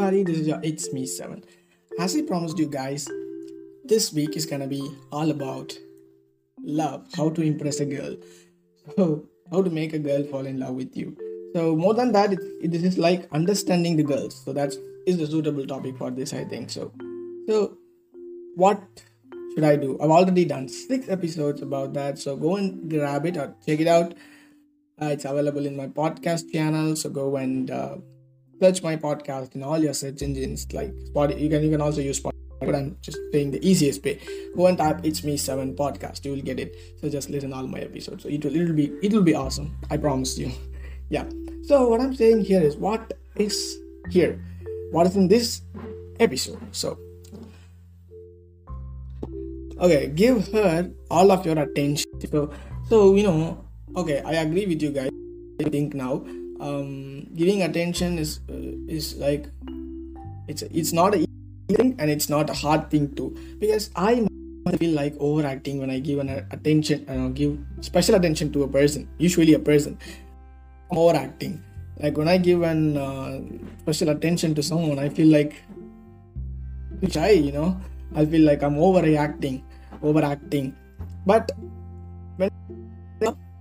everybody, this is your It's Me 7. As I promised you guys, this week is gonna be all about love, how to impress a girl, so how to make a girl fall in love with you. So more than that, it, it, this is like understanding the girls. So that's is the suitable topic for this, I think. So, so what should I do? I've already done six episodes about that. So go and grab it or check it out. Uh, it's available in my podcast channel. So go and uh, search my podcast in all your search engines like Spotify. You can you can also use Spotify. But I'm just saying the easiest way. Go and type "It's Me Seven Podcast." You will get it. So just listen all my episodes. So it will it will be it will be awesome. I promise you. yeah. So what I'm saying here is what is here, what is in this episode. So okay, give her all of your attention. So so you know okay, I agree with you guys. I think now um, giving attention is uh, is like it's it's not a thing and it's not a hard thing too because I feel like overacting when I give an attention and uh, give special attention to a person usually a person. Overacting. Like when I give an uh, special attention to someone I feel like shy you know? I feel like I'm overreacting overacting. But when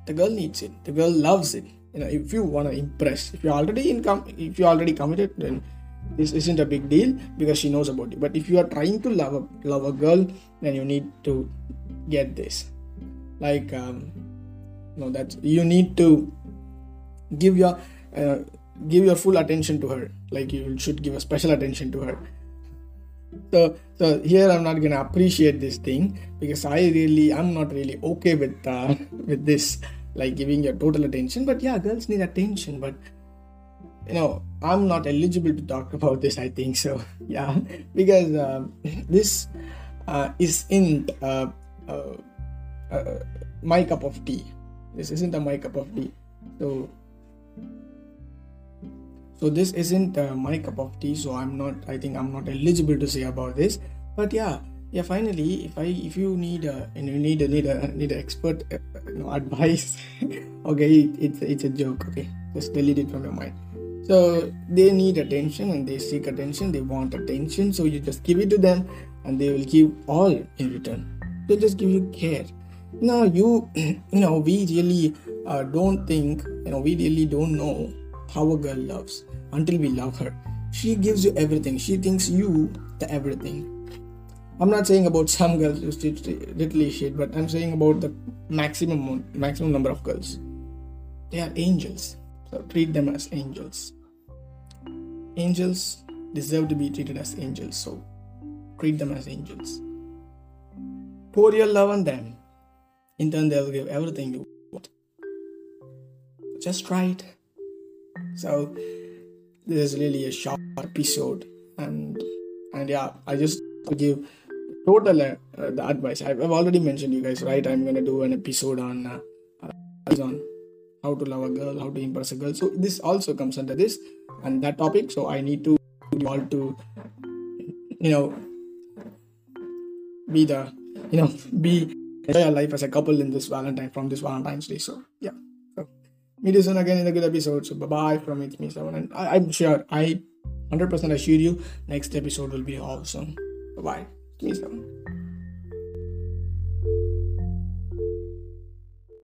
the girl needs it the girl loves it you know if you want to impress if you're already in com- if you're already committed then this isn't a big deal because she knows about you but if you are trying to love a love a girl then you need to get this. Like um you that you need to give your uh, give your full attention to her. Like you should give a special attention to her. So so here i'm not gonna appreciate this thing because i really i'm not really okay with uh, with this like giving your total attention but yeah girls need attention but you know i'm not eligible to talk about this i think so yeah because um, this uh, is in uh, uh, uh, my cup of tea. This isn't a my cup of tea. So so this isn't uh, my cup of tea so i'm not i think i'm not eligible to say about this but yeah yeah finally if i if you need a and you need a need a need an expert uh, you know, advice okay it, it's it's a joke okay? Just delete it from your mind. So they need attention and they seek attention they want attention so you just give it to them and they will give all in return. They just give you care. Now you you know we really uh, don't think you know we really don't know how a girl loves until we love her. She gives you everything. She thinks you the everything I'm not saying about some girls who stitch literally shit, but I'm saying about the maximum maximum number of girls. They are angels. So treat them as angels. Angels deserve to be treated as angels, so treat them as angels. Pour your love on them. In turn, they'll give everything you want. Just try it. So this is really a short episode, and and yeah, I just give total uh, the advice. I've, already mentioned you guys right? I'm gonna do an episode on uh, on how to love a girl how to impress a girl. So this also comes under this and that topic. So i need to you all to you know be the you know be enjoy your life as a couple in this valentine from this valentine's day. So yeah. So meet you soon again in a good episode. So bye bye from it's me seven. And I, i'm sure i 100% assure you next episode will be awesome. Bye bye 为什么？